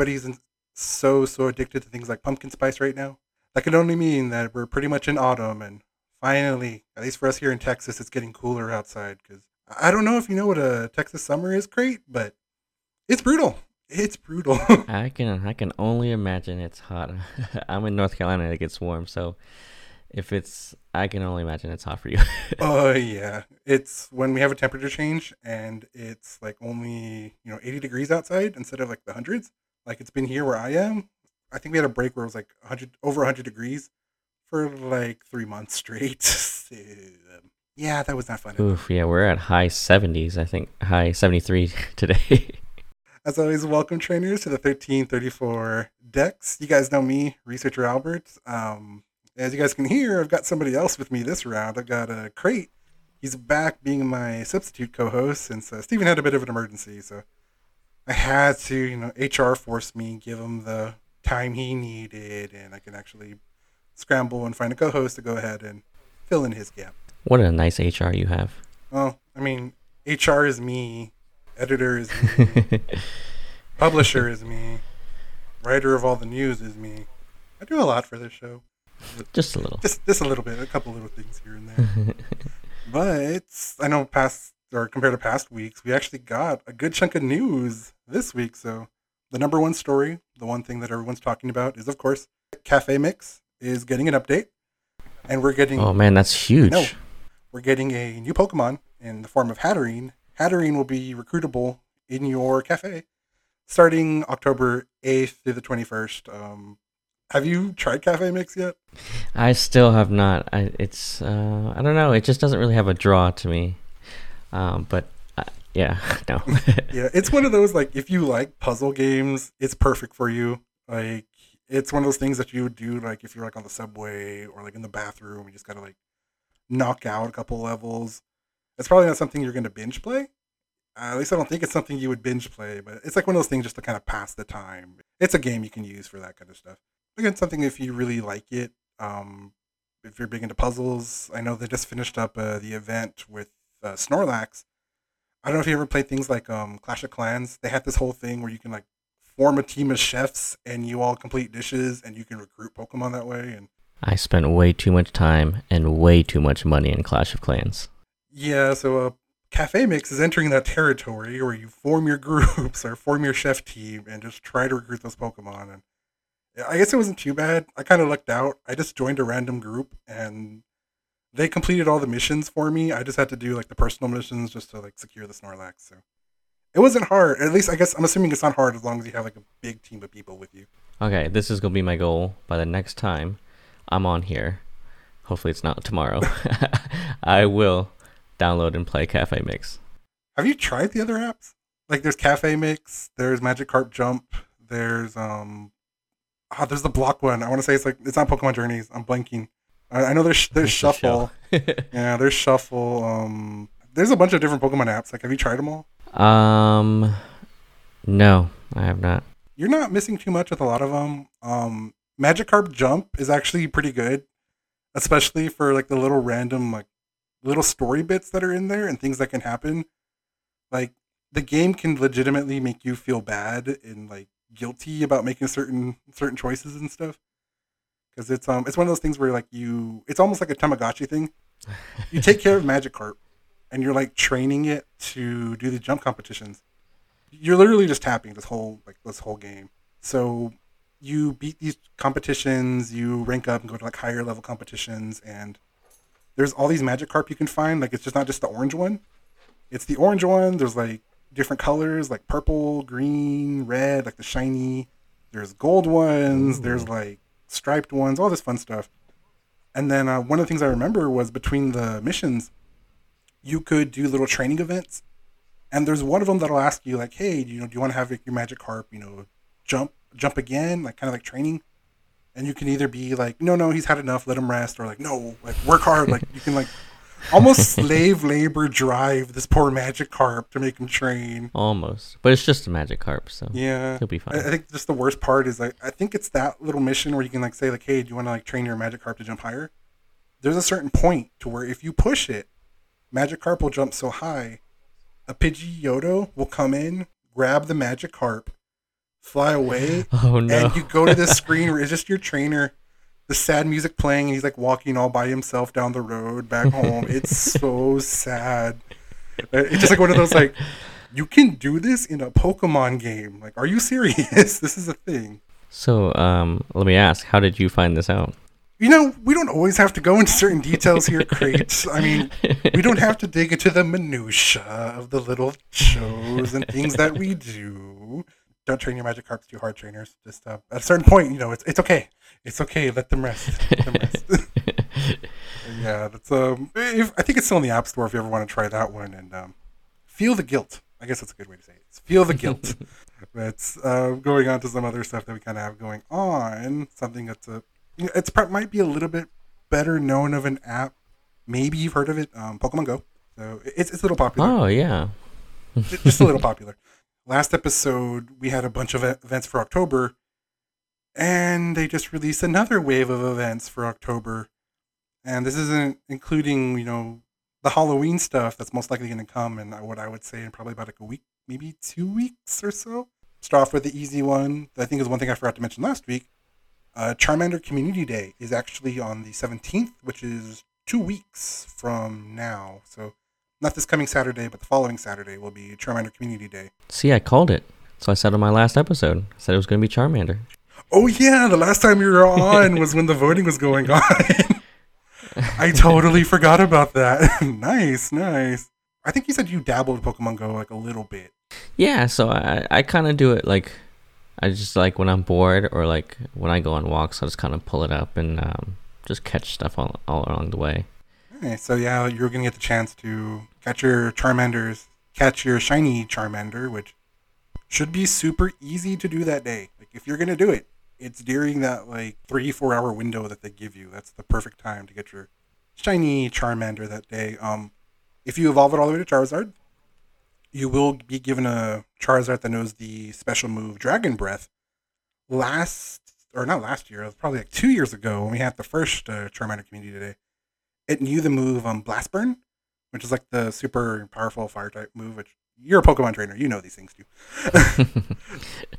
Everybody's in- so, so addicted to things like pumpkin spice right now. That could only mean that we're pretty much in autumn, and finally, at least for us here in Texas, it's getting cooler outside. Because I don't know if you know what a Texas summer is, great, but it's brutal. It's brutal. I can I can only imagine it's hot. I'm in North Carolina. It gets warm, so if it's I can only imagine it's hot for you. Oh yeah, it's when we have a temperature change and it's like only you know 80 degrees outside instead of like the hundreds. Like it's been here where I am. I think we had a break where it was like 100 over 100 degrees for like three months straight. So, um, yeah, that was not fun. Oof, yeah, we're at high 70s. I think high 73 today. As always, welcome trainers to the 1334 Dex. You guys know me, Researcher Albert. Um, as you guys can hear, I've got somebody else with me this round. I've got a crate. He's back being my substitute co-host since uh, Steven had a bit of an emergency, so I had to, you know, HR forced me, give him the time he needed, and I can actually scramble and find a co-host to go ahead and fill in his gap. what a nice HR you have. Well, I mean, HR is me, editor is me, publisher is me, writer of all the news is me. I do a lot for this show. Just a little. Just just a little bit, a couple little things here and there. but I know past or compared to past weeks, we actually got a good chunk of news this week. So the number one story, the one thing that everyone's talking about, is of course Cafe Mix is getting an update, and we're getting oh man, that's huge. no, we're getting a new Pokemon in the form of Hatterene. Hatterene will be recruitable in your cafe starting October 8th through the 21st. Um, have you tried Cafe Mix yet? I still have not. I, it's uh, I don't know. It just doesn't really have a draw to me. Um, but uh, yeah, no. Yeah, it's one of those like if you like puzzle games, it's perfect for you. Like it's one of those things that you would do like if you're like on the subway or like in the bathroom, you just gotta like knock out a couple levels. It's probably not something you're gonna binge play. Uh, at least I don't think it's something you would binge play, but it's like one of those things just to kind of pass the time. It's a game you can use for that kind of stuff. Again, something if you really like it. Um, if you're big into puzzles, I know they just finished up uh, the event with uh, Snorlax. I don't know if you ever played things like um, Clash of Clans. They had this whole thing where you can like form a team of chefs and you all complete dishes and you can recruit Pokemon that way. And I spent way too much time and way too much money in Clash of Clans. yeah, so uh, Cafe Mix is entering that territory where you form your groups or form your chef team and just try to recruit those Pokemon. And I guess it wasn't too bad. I kind of lucked out. I just joined a random group and they completed all the missions for me. I just had to do like the personal missions just to like secure the Snorlax. So it wasn't hard. At least I guess I'm assuming it's not hard as long as you have like a big team of people with you. Okay, this is gonna be my goal by the next time I'm on here. Hopefully, it's not tomorrow. I will download and play Cafe Mix. Have you tried the other apps? Like there's Cafe Mix, there's Magikarp Jump, there's um ah, there's the block one. I want to say it's like it's not Pokemon Journeys. I'm blanking. I, I know there's there's Shuffle. yeah, there's Shuffle. Um, there's a bunch of different Pokemon apps. Like, have you tried them all? um, no, I have not. You're not missing too much with a lot of them. Um, Magikarp Jump is actually pretty good, especially for like the little random like little story bits that are in there and things that can happen. Like the game can legitimately make you feel bad and like guilty about making certain certain choices and stuff. Because it's um it's one of those things where like you it's almost like a Tamagotchi thing. You take care of Magikarp and you're like training it to do the jump competitions. You're literally just tapping this whole like this whole game. So you beat these competitions, you rank up and go to like higher level competitions, and there's all these Magikarp you can find. Like it's just not just the orange one. It's the orange one. There's like different colors, like purple, green, red, like the shiny. There's gold ones. There's like striped ones. All this fun stuff. And then uh, one of the things I remember was between the missions, you could do little training events. And there's one of them that'll ask you like, "Hey, you know, do you want to have your Magikarp? you know, jump jump again, like kind of like training?" And you can either be like, "No, no, he's had enough, let him rest," or like, "No, like work hard." like you can like almost slave labor drive this poor Magikarp to make him train. Almost, but it's just a Magikarp, so Yeah. he'll be fine. I think just the worst part is like I think it's that little mission where you can like say like, hey, do you want to like train your Magikarp to jump higher? There's a certain point to where if you push it, Magikarp will jump so high a Pidgeotto will come in, grab the Magikarp, fly away, Oh no. and you go to this screen where it's just your trainer, the sad music playing, and he's like walking all by himself down the road back home. it's so sad. It's just like one of those like, you can do this in a Pokemon game. Like, are you serious? this is a thing. so, um, let me ask, how did you find this out? You know, we don't always have to go into certain details here, crates. I mean, we don't have to dig into the minutia of the little shows and things that we do. Don't train your Magikarps too hard, trainers. Just uh, at a certain point, you know, it's it's okay. It's okay. Let them rest. Let them rest. yeah, that's um. If, I think it's still in the app store if you ever want to try that one and um, feel the guilt. I guess that's a good way to say it. It's feel the guilt. That's uh, going on to some other stuff that we kind of have going on. Something that's a it's might be a little bit better known of an app. Maybe you've heard of it, um, Pokemon Go. So it's it's a little popular, oh yeah. Ju- just a little popular. Last episode we had a bunch of events for October, and they just released another wave of events for October, and this isn't including you know the Halloween stuff that's most likely going to come in what I would say in probably about like a week, maybe two weeks or so. Start off with the easy one. I think is one thing I forgot to mention last week. Uh, Charmander Community Day is actually on the 17th, which is two weeks from now. So, not this coming Saturday, but the following Saturday will be Charmander Community Day. See, I called it. So I said on my last episode, I said it was going to be Charmander. Oh, yeah, the last time you were on was when the voting was going on. I totally forgot about that. nice, nice. I think you said you dabbled Pokemon Go like a little bit. Yeah, so I I kind of do it like I just like when I'm bored or like when I go on walks, I just kind of pull it up and um, just catch stuff all, all along the way. So, yeah, you're to get the chance to catch your Charmanders, catch your shiny Charmander, which should be super easy to do that day. Like, if you're to do it, it's during that like three, four hour window that they give you. That's the perfect time to get your shiny Charmander that day. Um, if you evolve it all the way to Charizard, you will be given a Charizard that knows the special move Dragon Breath. Last, or not last year, it was probably like two years ago when we had the first uh, Charmander community today. It knew the move um, Blast Burn, which is like the super powerful fire type move, which you're a Pokemon trainer, you know these things too.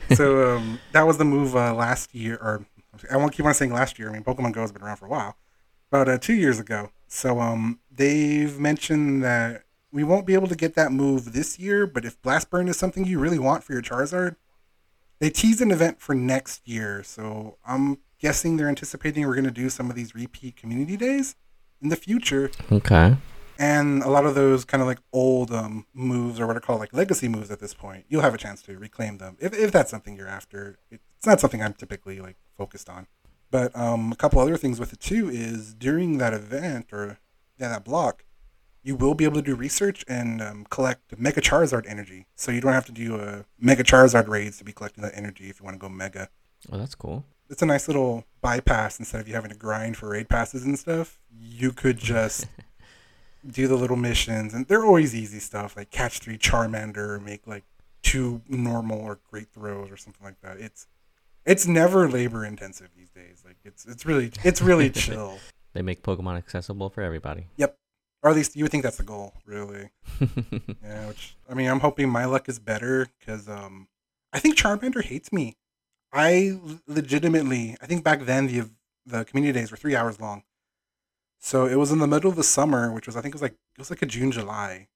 so um, that was the move uh, last year, or I won't keep on saying last year. I mean, Pokemon Go has been around for a while, about uh, two years ago. So um, they've mentioned that we won't be able to get that move this year, but if Blast Burn is something you really want for your Charizard, they teased an event for next year. So I'm guessing they're anticipating we're going to do some of these repeat community days in the future. Okay. and a lot of those kind of like old um, moves or what are called like legacy moves at this point you'll have a chance to reclaim them if, if that's something you're after. It's not something i'm typically like focused on. But um, a couple other things with it too is during that event or yeah, that block you will be able to do research and um, collect mega charizard energy. So you don't have to do a mega charizard raids to be collecting that energy if you want to go mega. Oh, that's cool. It's a nice little bypass instead of you having to grind for raid passes and stuff. You could just do the little missions, and they're always easy stuff like catch three Charmander, or make like two normal or great throws or something like that. It's it's never labor intensive these days. Like it's it's really it's really chill. They make Pokemon accessible for everybody. Yep. Or at least you would think that's the goal, really. Yeah, which I mean, I'm hoping my luck is better because um, I think Charmander hates me. I legitimately, I think back then the the community days were three hours long, so it was in the middle of the summer, which was I think it was like it was like a June July,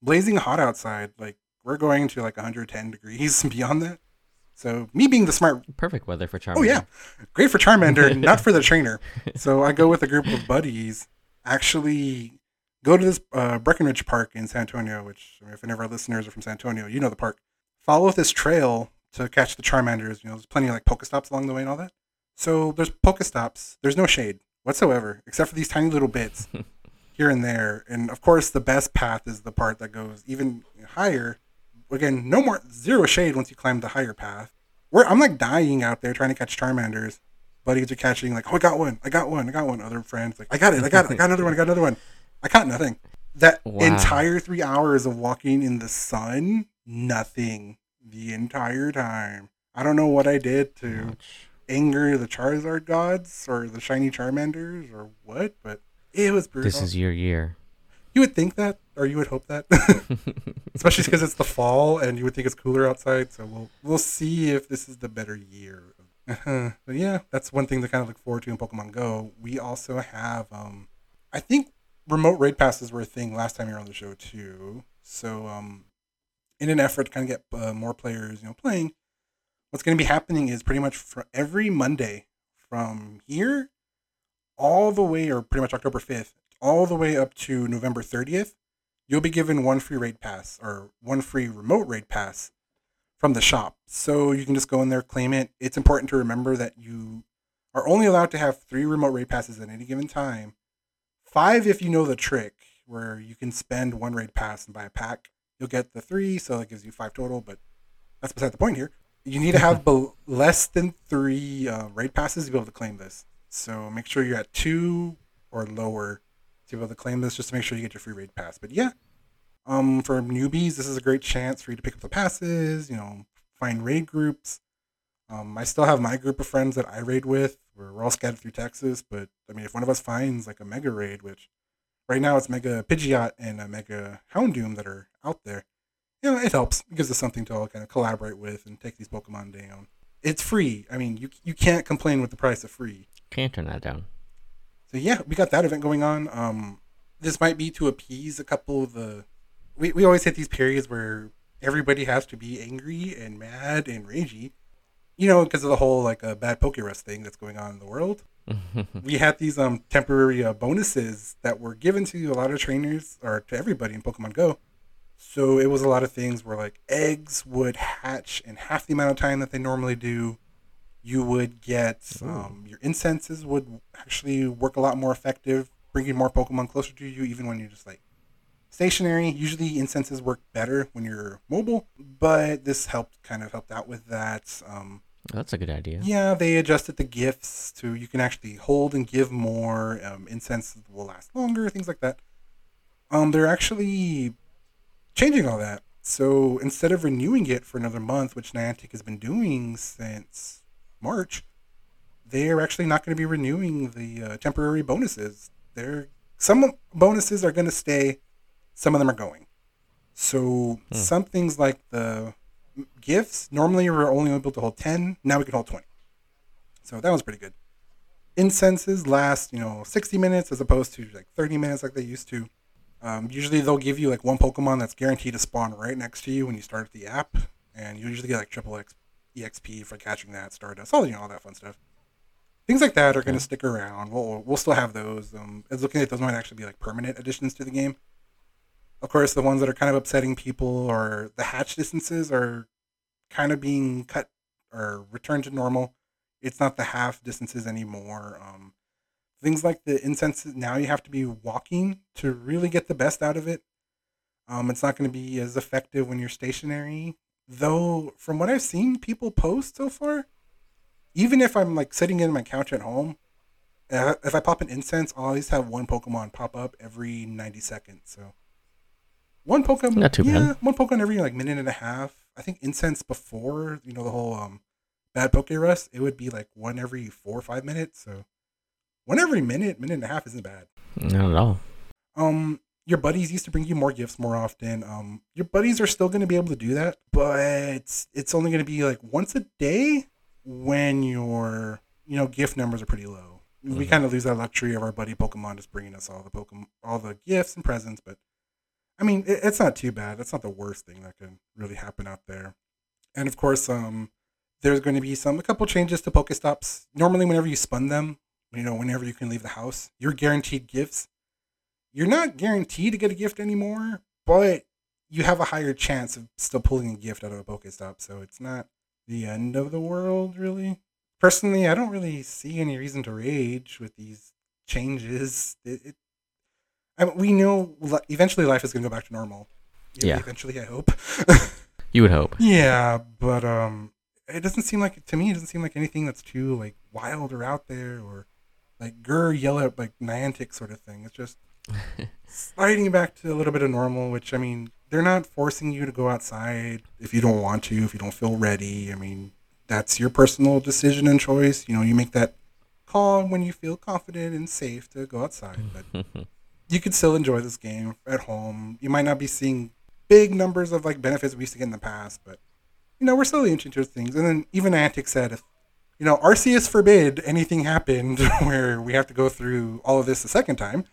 blazing hot outside. Like we're going to like 110 degrees and beyond that. So me being the smart Perfect weather for Charmander. Oh yeah, great for Charmander, not for the trainer. So I go with a group of buddies. Actually, go to this uh, Brackenridge Park in San Antonio. Which, if any of our listeners are from San Antonio, you know the park. Follow this trail to catch the Charmanders. You know, there's plenty of like Pokestops along the way and all that. So there's Pokestops. There's no shade whatsoever, except for these tiny little bits here and there. And of course, the best path is the part that goes even higher. Again, no more zero shade once you climb the higher path. Where I'm like dying out there trying to catch Charmanders. Buddies are catching like, oh, I got one, I got one, I got one. Other friends like, I got it, I got it, I got another one, I got another one. I caught nothing. That Wow. entire three hours of walking in the sun, nothing the entire time. I don't know what I did to Ouch. anger the Charizard gods or the shiny Charmanders or what, but it was brutal. This is your year. You would think that, or you would hope that. especially because it's the fall and you would think it's cooler outside. So we'll we'll see if this is the better year. but yeah, that's one thing to kind of look forward to in Pokemon Go. We also have, um, I think, remote raid passes were a thing last time you were on the show too. So um, in an effort to kind of get uh, more players, you know, playing, what's going to be happening is pretty much for every Monday from here all the way, or pretty much October 5th, all the way up to November 30th, you'll be given one free raid pass or one free remote raid pass from the shop. So you can just go in there, claim it. It's important to remember that you are only allowed to have three remote raid passes at any given time. Five if you know the trick, where you can spend one raid pass and buy a pack. You'll get the three, so that gives you five total, but that's beside the point here. You need to have be- less than three uh, raid passes to be able to claim this. So make sure you're at two or lower to be able to claim this just to make sure you get your free raid pass. But yeah, um, for newbies, this is a great chance for you to pick up the passes, you know, find raid groups. Um, I still have my group of friends that I raid with. We're, we're all scattered through Texas, but I mean, if one of us finds like a mega raid, which right now it's Mega Pidgeot and a Mega Houndoom that are out there, you know, it helps. It gives us something to all kind of collaborate with and take these Pokemon down. It's free. I mean, you you can't complain with the price of free. Can't turn that down. So yeah, we got that event going on. Um, this might be to appease a couple of the. We we always hit these periods where everybody has to be angry and mad and ragey, you know, because of the whole like a uh, bad Pokerus thing that's going on in the world. we had these um temporary uh, bonuses that were given to a lot of trainers or to everybody in Pokemon Go. So it was a lot of things where like eggs would hatch in half the amount of time that they normally do you would get um, your incenses would actually work a lot more effective, bringing more Pokemon closer to you, even when you're just like stationary. Usually, incenses work better when you're mobile, but this helped kind of helped out with that. Um, That's a good idea. Yeah, they adjusted the gifts to you can actually hold and give more. Um, incense will last longer, things like that. Um, they're actually changing all that. So instead of renewing it for another month, which Niantic has been doing since March, they're actually not going to be renewing the uh, temporary bonuses. They're some bonuses are going to stay, some of them are going. So hmm. some things like the gifts normally we're only able to hold 10 now we can hold 20 so that was pretty good incenses last you know 60 minutes as opposed to like 30 minutes like they used to um, usually they'll give you like one pokemon that's guaranteed to spawn right next to you when you start the app and you usually get like triple x exp for catching that stardust, all you know, all that fun stuff. Things like that are going to stick around. We'll we'll still have those. Um, looking at those might actually be like permanent additions to the game. Of course, the ones that are kind of upsetting people or the hatch distances are kind of being cut or returned to normal. It's not the half distances anymore. Um, things like the incense, now you have to be walking to really get the best out of it. Um, it's not going to be as effective when you're stationary Though, from what I've seen people post so far, even if I'm like sitting in my couch at home, if I pop an incense, I'll always have one Pokemon pop up every 90 seconds. So, one Pokemon, not too yeah, bad. one Pokemon every like minute and a half. I think incense before, you know, the whole um bad Pokerus, it would be like one every four or five minutes. So, one every minute, minute and a half isn't bad. Not at all. Um, your buddies used to bring you more gifts more often. Um, your buddies are still going to be able to do that, but it's, it's only going to be like once a day when your you know gift numbers are pretty low. Mm-hmm. We kind of lose that luxury of our buddy Pokemon just bringing us all the Pokemon, all the gifts and presents. But I mean, it, it's not too bad. That's not the worst thing that can really happen out there. And of course, um, there's going to be some a couple changes to Pokestops. Normally, whenever you spun them, you know, whenever you can leave the house, you're guaranteed gifts you're not guaranteed to get a gift anymore, but you have a higher chance of still pulling a gift out of a Pokestop. So it's not the end of the world, really. Personally, I don't really see any reason to rage with these changes. It, it I mean, we know eventually life is going to go back to normal. Yeah. Eventually, I hope. you would hope. Yeah, but um, it doesn't seem like to me. It doesn't seem like anything that's too like wild or out there or like grr yell at like Niantic sort of thing. It's just sliding back to a little bit of normal, which I mean, they're not forcing you to go outside if you don't want to, if you don't feel ready. I mean, that's your personal decision and choice. You know, you make that call when you feel confident and safe to go outside. But you could still enjoy this game at home. You might not be seeing big numbers of like benefits we used to get in the past, but you know, we're slowly inching towards things. And then even Niantic said, if you know, Arceus forbid anything happened where we have to go through all of this a second time,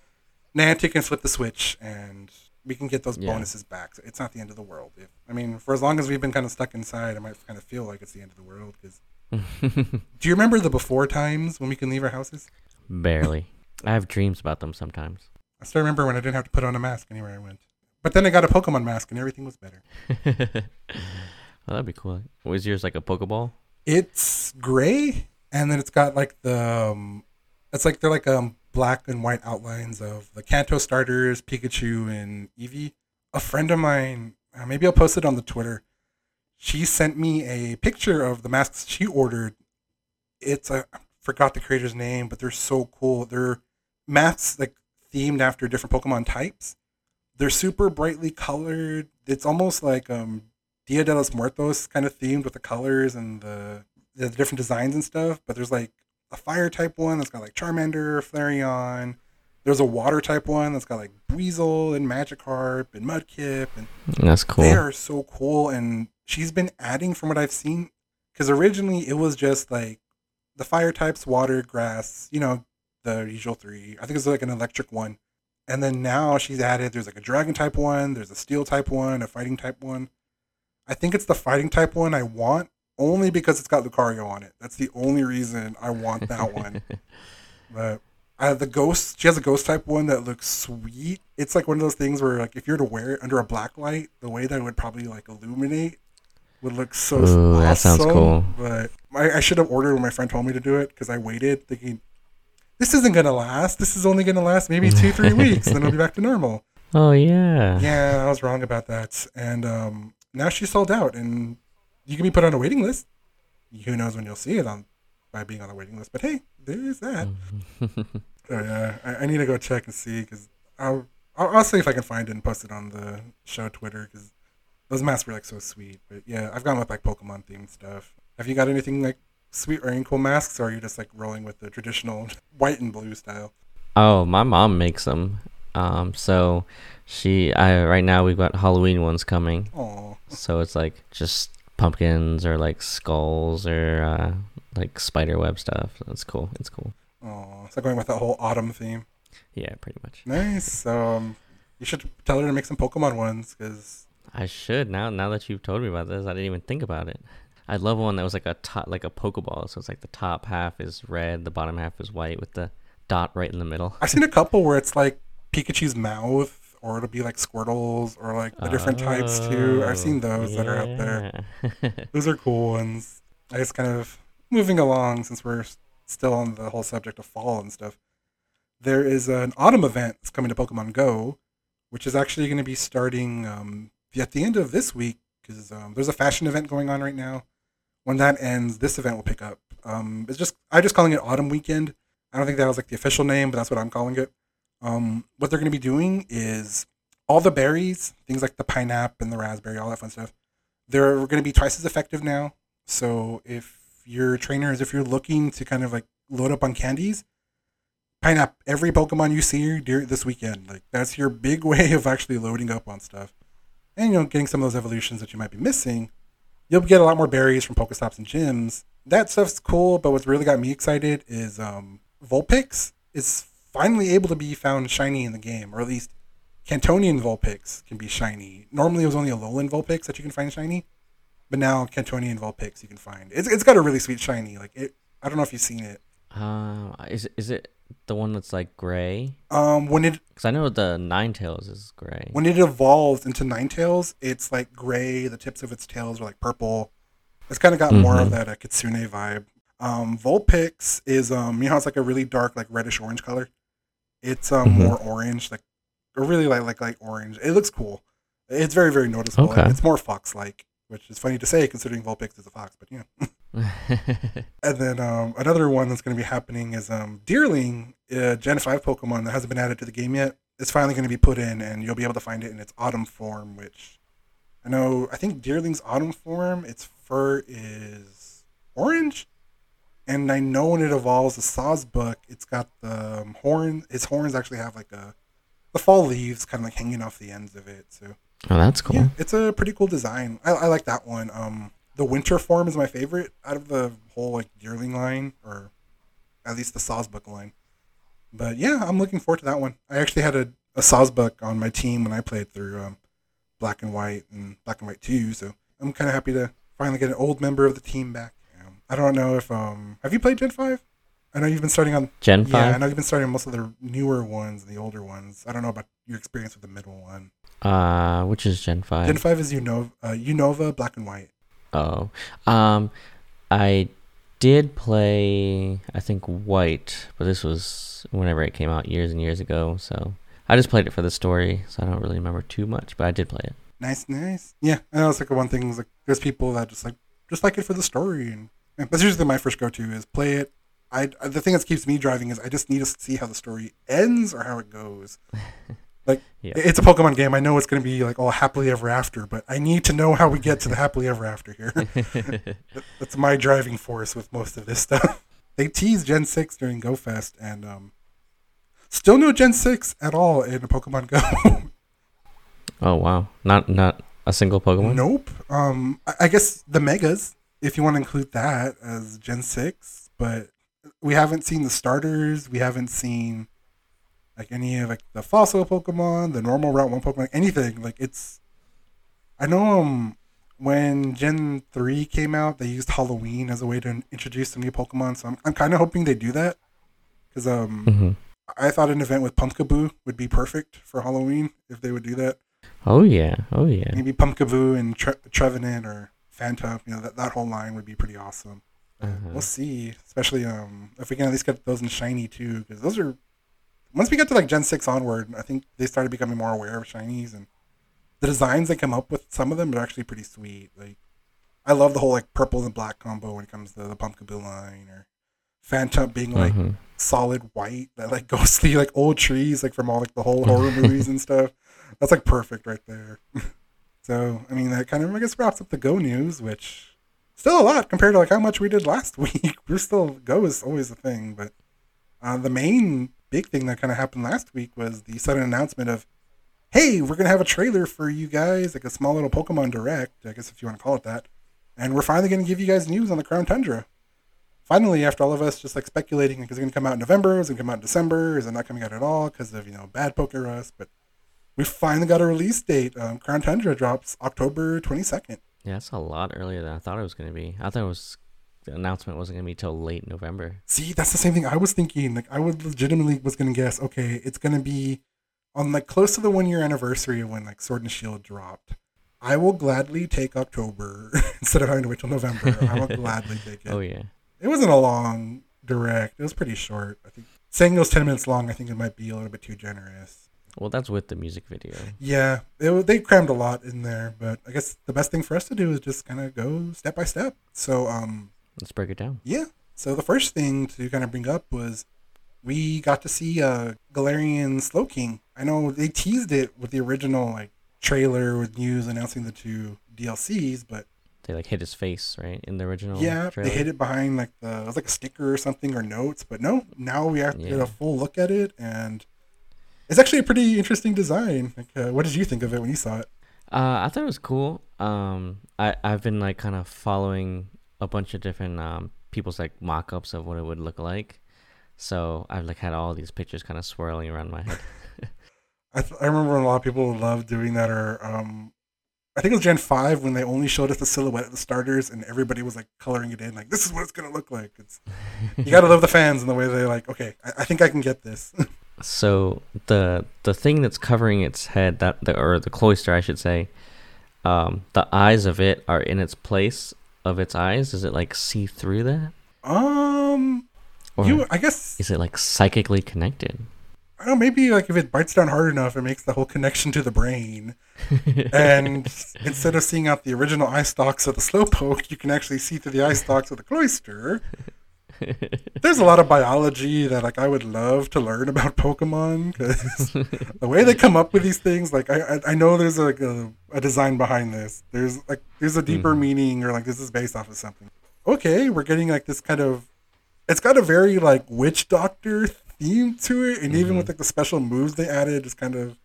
Niantic can flip the switch and we can get those Yeah. bonuses back. So it's not the end of the world. If, I mean, for as long as we've been kind of stuck inside, I might kind of feel like it's the end of the world. Because do you remember the before times when we can leave our houses? Barely. I have dreams about them sometimes. I still remember when I didn't have to put on a mask anywhere I went. But then I got a Pokemon mask and everything was better. well, that'd be cool. Was yours like a Pokeball? It's gray, and then it's got like the, um, it's like they're like um black and white outlines of the Kanto starters, Pikachu, and Eevee. A friend of mine, uh, maybe I'll post it on the Twitter. She sent me a picture of the masks she ordered. It's a I forgot the creator's name, but they're so cool. They're masks like themed after different Pokemon types. They're super brightly colored. It's almost like um Dia de los Muertos kind of themed with the colors and the the different designs and stuff. But there's like a fire type one that's got like Charmander, Flareon. There's a water type one that's got like Weasel and Magikarp and Mudkip, and That's cool. they are so cool. And she's been adding from what I've seen, because originally it was just like the fire types, water, grass, you know, the usual three. I think it's like an electric one. And then now she's added there's like a dragon type one, there's a steel type one, a fighting type one. I think it's the fighting type one I want only because it's got Lucario on it. That's the only reason I want that one. But uh, the ghost, she has a ghost type one that looks sweet. It's like one of those things where, like, if you were to wear it under a black light, the way that it would probably like illuminate would look so Ooh, awesome. that sounds cool. But I, I should have ordered when my friend told me to do it because I waited thinking this isn't gonna last. This is only gonna last maybe two, three weeks, then it'll be back to normal. oh yeah. Yeah, I was wrong about that. And um, now she's sold out, and you can be put on a waiting list. Who knows when you'll see it on by being on the waiting list? But hey, there is that. So yeah, I, I need to go check and see because I'll, I'll I'll see if I can find it and post it on the show Twitter because those masks were like so sweet. But yeah, I've gone with like Pokemon themed stuff. Have you got anything like sweet or any cool masks, or are you just like rolling with the traditional white and blue style? Oh, my mom makes them. Um, so she, I right now we've got Halloween ones coming. Oh, So it's like just pumpkins or like skulls or uh, like spider web stuff. That's cool. It's cool. oh, so going with that whole autumn theme. Yeah, pretty much. Nice. Um, you should tell her to make some Pokemon ones because I should now. Now that you've told me about this, I didn't even think about it. I'd love one that was like a top, like a Pokeball. So it's like the top half is red, the bottom half is white, with the dot right in the middle. I've seen a couple where it's like Pikachu's mouth, or it'll be like Squirtles, or like the different types too. I've seen those that are out there. Those are cool ones. I guess kind of moving along since we're still on the whole subject of fall and stuff. There is an autumn event that's coming to Pokemon Go, which is actually going to be starting um, at the end of this week because um, there's a fashion event going on right now. When that ends, this event will pick up. Um, it's just I'm just calling it Autumn Weekend. I don't think that was like the official name, but that's what I'm calling it. Um, what they're going to be doing is all the berries, things like the pineapple and the raspberry, all that fun stuff. They're going to be twice as effective now. So if your trainers, if you're looking to kind of like load up on candies, pineapple every Pokemon you see during this weekend. Like that's your big way of actually loading up on stuff, and you know getting some of those evolutions that you might be missing. You'll get a lot more berries from Pokestops and gyms. That stuff's cool, but what's really got me excited is um, Vulpix is finally able to be found shiny in the game, or at least Kantonian Vulpix can be shiny. Normally, it was only a Alolan Vulpix that you can find shiny, but now Kantonian Vulpix you can find. It's, it's got a really sweet shiny. Like it, I don't know if you've seen it. Uh, is is it the one that's like gray? Um, when it Because I know the Ninetales is gray. when it evolves into Ninetales, it's like gray. The tips of its tails are like purple. It's kind of got more of Mhm. that uh, Kitsune vibe. Um, Vulpix is um, you know, it's like a really dark, like reddish orange color. It's um Mhm. more orange, like or really like like like orange. It looks cool. It's very very noticeable. Okay. It's more fox like, which is funny to say considering Vulpix is a fox, but yeah. And then um, another one that's going to be happening is um, Deerling, uh, Gen 5 Pokemon that hasn't been added to the game yet. It's finally going to be put in, and you'll be able to find it in its autumn form, which I know, I think Deerling's autumn form, its fur is orange. And I know when it evolves the Sawsbuck, it's got the um, horn. Its horns actually have like a, the fall leaves kind of like hanging off the ends of it. So Oh, that's cool. Yeah, it's a pretty cool design. I, I like that one. Um, the winter form is my favorite out of the whole like Deerling line, or at least the Sawsbuck line. But yeah, I'm looking forward to that one. I actually had a, a Sawsbuck on my team when I played through um, Black and White and Black and White Two, so I'm kind of happy to finally get an old member of the team back. Um, I don't know if um, have you played Gen Five? I know you've been starting on Gen 5. yeah. I know you've been starting on most of the newer ones, the older ones. I don't know about your experience with the middle one. Uh, which is Gen five? Gen Five is Unova, uh, Unova Black and White. Oh, um, I did play. I think White, but this was whenever it came out years and years ago. So I just played it for the story, so I don't really remember too much. But I did play it. Nice, nice. Yeah, I know it's like one thing. Is like there's people that just like just like it for the story, and, and that's usually my first go to is play it. I I- the thing that keeps me driving is I just need to see how the story ends or how it goes. Like Yeah. it's a Pokemon game. I know it's going to be like all happily ever after, but I need to know how we get to the happily ever after here. That's my driving force with most of this stuff. They teased Gen six during Go Fest, and um, still no Gen six at all in Pokemon Go. oh wow, not not a single Pokemon. Nope. Um, I, I guess the megas, if you want to include that as Gen six, but we haven't seen the starters. We haven't seen like any of like the fossil Pokemon, the normal Route One Pokemon, anything. Like it's. I know um when Gen three came out, they used Halloween as a way to introduce some new Pokemon. So I'm I'm kind of hoping they do that because um hmm I thought an event with Pumpkaboo would be perfect for Halloween if they would do that. Oh yeah. Oh yeah. maybe Pumpkaboo and Tre- Trevenant or Phantump, you know, that, that whole line would be pretty awesome. Uh, Uh-huh. We'll see, especially um, if we can at least get those in shiny too, because those are once we get to like Gen six onward, I think they started becoming more aware of shinies and the designs they come up with. Some of them are actually pretty sweet. Like I love the whole like purple and black combo when it comes to the Pumpkaboo line or Phantump being like Mhm. solid white, that like ghostly like old trees like from all like the whole horror movies and stuff. That's like perfect right there. so I mean that kind of I guess wraps up the Go news, which still a lot compared to like how much we did last week. We're still Go is always a thing, but uh, the main big thing that kind of happened last week was the sudden announcement of, hey, we're gonna have a trailer for you guys, like a small little Pokemon Direct, I guess if you want to call it that, and we're finally gonna give you guys news on the Crown Tundra finally, after all of us just like speculating, like, is it to come out in November? Is it to come out in December? Is it not coming out at all because of, you know, bad Pokerus? But we finally got a release date. Um, Crown Tundra drops October 22nd. Yeah, that's a lot earlier than I thought it was gonna be. I thought it was the announcement wasn't gonna be till late November. See, that's the same thing I was thinking. Like, I would legitimately was going to guess, okay, it's going to be on like close to the one year anniversary of when like Sword and Shield dropped. I will gladly take October instead of having to wait till November. I will gladly take it. Oh yeah. It wasn't a long direct. It was pretty short. I think saying it was ten minutes long. I think it might be a little bit too generous. Well, that's with the music video. Yeah, it, they crammed a lot in there, but I guess the best thing for us to do is just kind of go step by step. So, um, Let's break it down. yeah. So the first thing to kind of bring up was we got to see uh, Galarian Slowking. I know they teased it with the original like trailer with news announcing the two DLCs, but They like hit his face right in the original. Yeah, trailer. they hid it behind like the it was like a sticker or something or notes, but no, now we have to get a full look at it, and it's actually a pretty interesting design. Like, uh, what did you think of it when you saw it? Uh, I thought it was cool. Um, I I've been like kind of following a bunch of different um people's like mock-ups of what it would look like. So I've like had all these pictures kind of swirling around my head. I, th- I remember a lot of people love doing that, or um, I think it was Gen Five when they only showed us the silhouette of the starters, and everybody was like coloring it in, like this is what it's gonna look like. It's you gotta love the fans and the way they like. Okay, I, I think I can get this. So the the thing that's covering its head, that the or the Cloyster, I should say, um, the eyes of it are in its place of its eyes. Does it like see through that, um, or you, I guess is it like psychically connected? I don't know, maybe like if it bites down hard enough, it makes the whole connection to the brain. and instead of seeing out the original eye stalks of the slowpoke, you can actually see through the eye stalks of the Cloyster. There's a lot of biology that like I would love to learn about Pokemon because the way they come up with these things, like I I, know there's like a, a design behind this. There's like there's a deeper Mhm. meaning or like this is based off of something. Okay, we're getting like this kind of it's got a very like witch doctor theme to it, and even Mhm. with like the special moves they added, it's kind of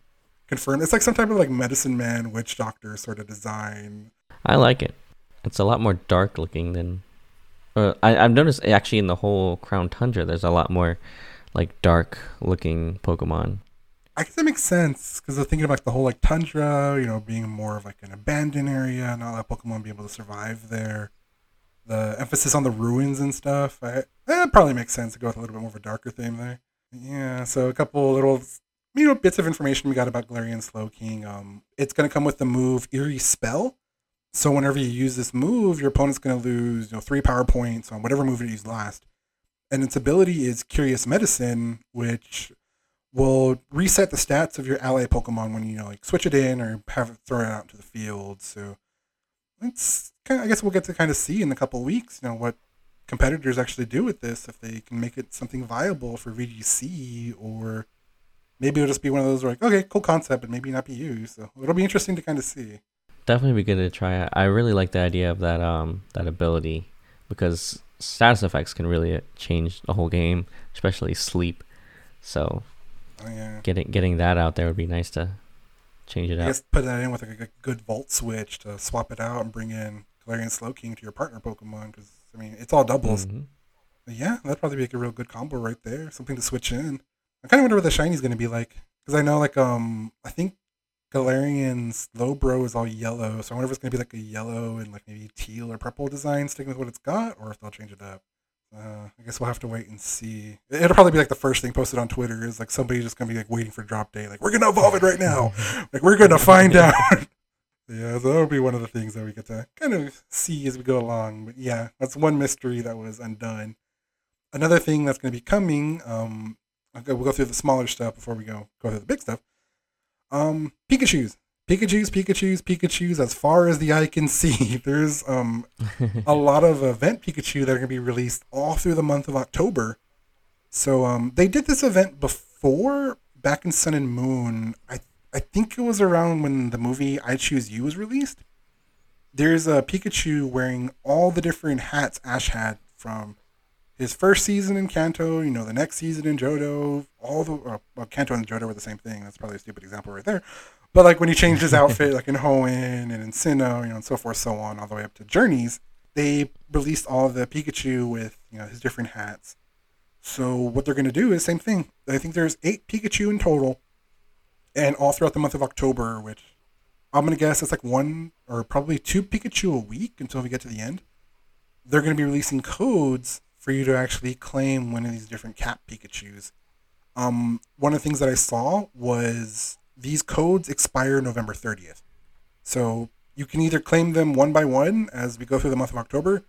confirmed. It's like some type of like medicine man, witch doctor sort of design. I like it. It's a lot more dark looking than. Uh, I, I've noticed actually in the whole Crown Tundra, there's a lot more like dark looking Pokemon. I guess that makes sense because they're thinking about the whole like tundra, you know, being more of like an abandoned area and all that Pokemon be able to survive there. The emphasis on the ruins and stuff, that probably makes sense to go with a little bit more of a darker theme there. Yeah, so a couple little, you know, bits of information we got about Galarian Slowking. Um, it's going to come with the move Eerie Spell. So whenever you use this move, your opponent's going to lose, you know, three power points on whatever move you used last. And its ability is Curious Medicine, which will reset the stats of your ally Pokemon when you know like switch it in or have it throw it out to the field. So it's kind of, I guess we'll get to kind of see in a couple of weeks, you know, what competitors actually do with this if they can make it something viable for VGC or maybe it'll just be one of those where like okay, cool concept, but maybe not be used. So it'll be interesting to kind of see. Definitely be good to try. I really like the idea of that um that ability because status effects can really change the whole game, especially sleep. So Oh, yeah. getting getting that out there would be nice to change it I up. guess put that in with like a good Volt switch to swap it out and bring in Galarian Slowking to your partner Pokemon because I mean it's all doubles. Mhm. Yeah, that'd probably be like a real good combo right there. Something to switch in. I kind of wonder what the shiny's going to be like because I know like um I think Galarian's Slowbro is all yellow, so I wonder if it's going to be like a yellow and like maybe teal or purple design, sticking with what it's got, or if they'll change it up. Uh, I guess we'll have to wait and see. It'll probably be like the first thing posted on Twitter is like somebody just gonna be like waiting for drop day, like we're gonna evolve it right now, like we're gonna find out. yeah, so that'll be one of the things that we get to kind of see as we go along. But yeah, that's one mystery that was undone. Another thing that's gonna be coming. Um, okay, we'll go through the smaller stuff before we go go through the big stuff. Um, Pikachu's, Pikachu's, Pikachu's, Pikachu's. As far as the eye can see, there's um a lot of event Pikachu that are going to be released all through the month of October. So um, they did this event before back in Sun and Moon. I I think it was around when the movie I Choose You was released. There's a Pikachu wearing all the different hats Ash had from his first season in Kanto, you know, the next season in Johto, all the uh, well, Kanto and Johto were the same thing. That's probably a stupid example right there. But like when he changed his outfit, like in Hoenn and in Sinnoh, you know, and so forth, so on, all the way up to Journeys, they released all the Pikachu with you know his different hats. So what they're going to do is same thing. I think there's eight Pikachu in total, and all throughout the month of October, which I'm going to guess it's like one or probably two Pikachu a week until we get to the end. They're going to be releasing codes for you to actually claim one of these different cap Pikachu's. Um, one of the things that I saw was these codes expire November 30th. So you can either claim them one by one as we go through the month of October,